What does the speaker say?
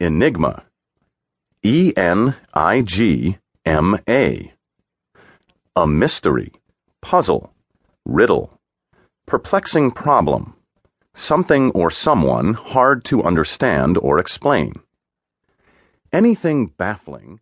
Enigma. E N I G M A. A mystery, puzzle, riddle, perplexing problem, something or someone hard to understand or explain. Anything baffling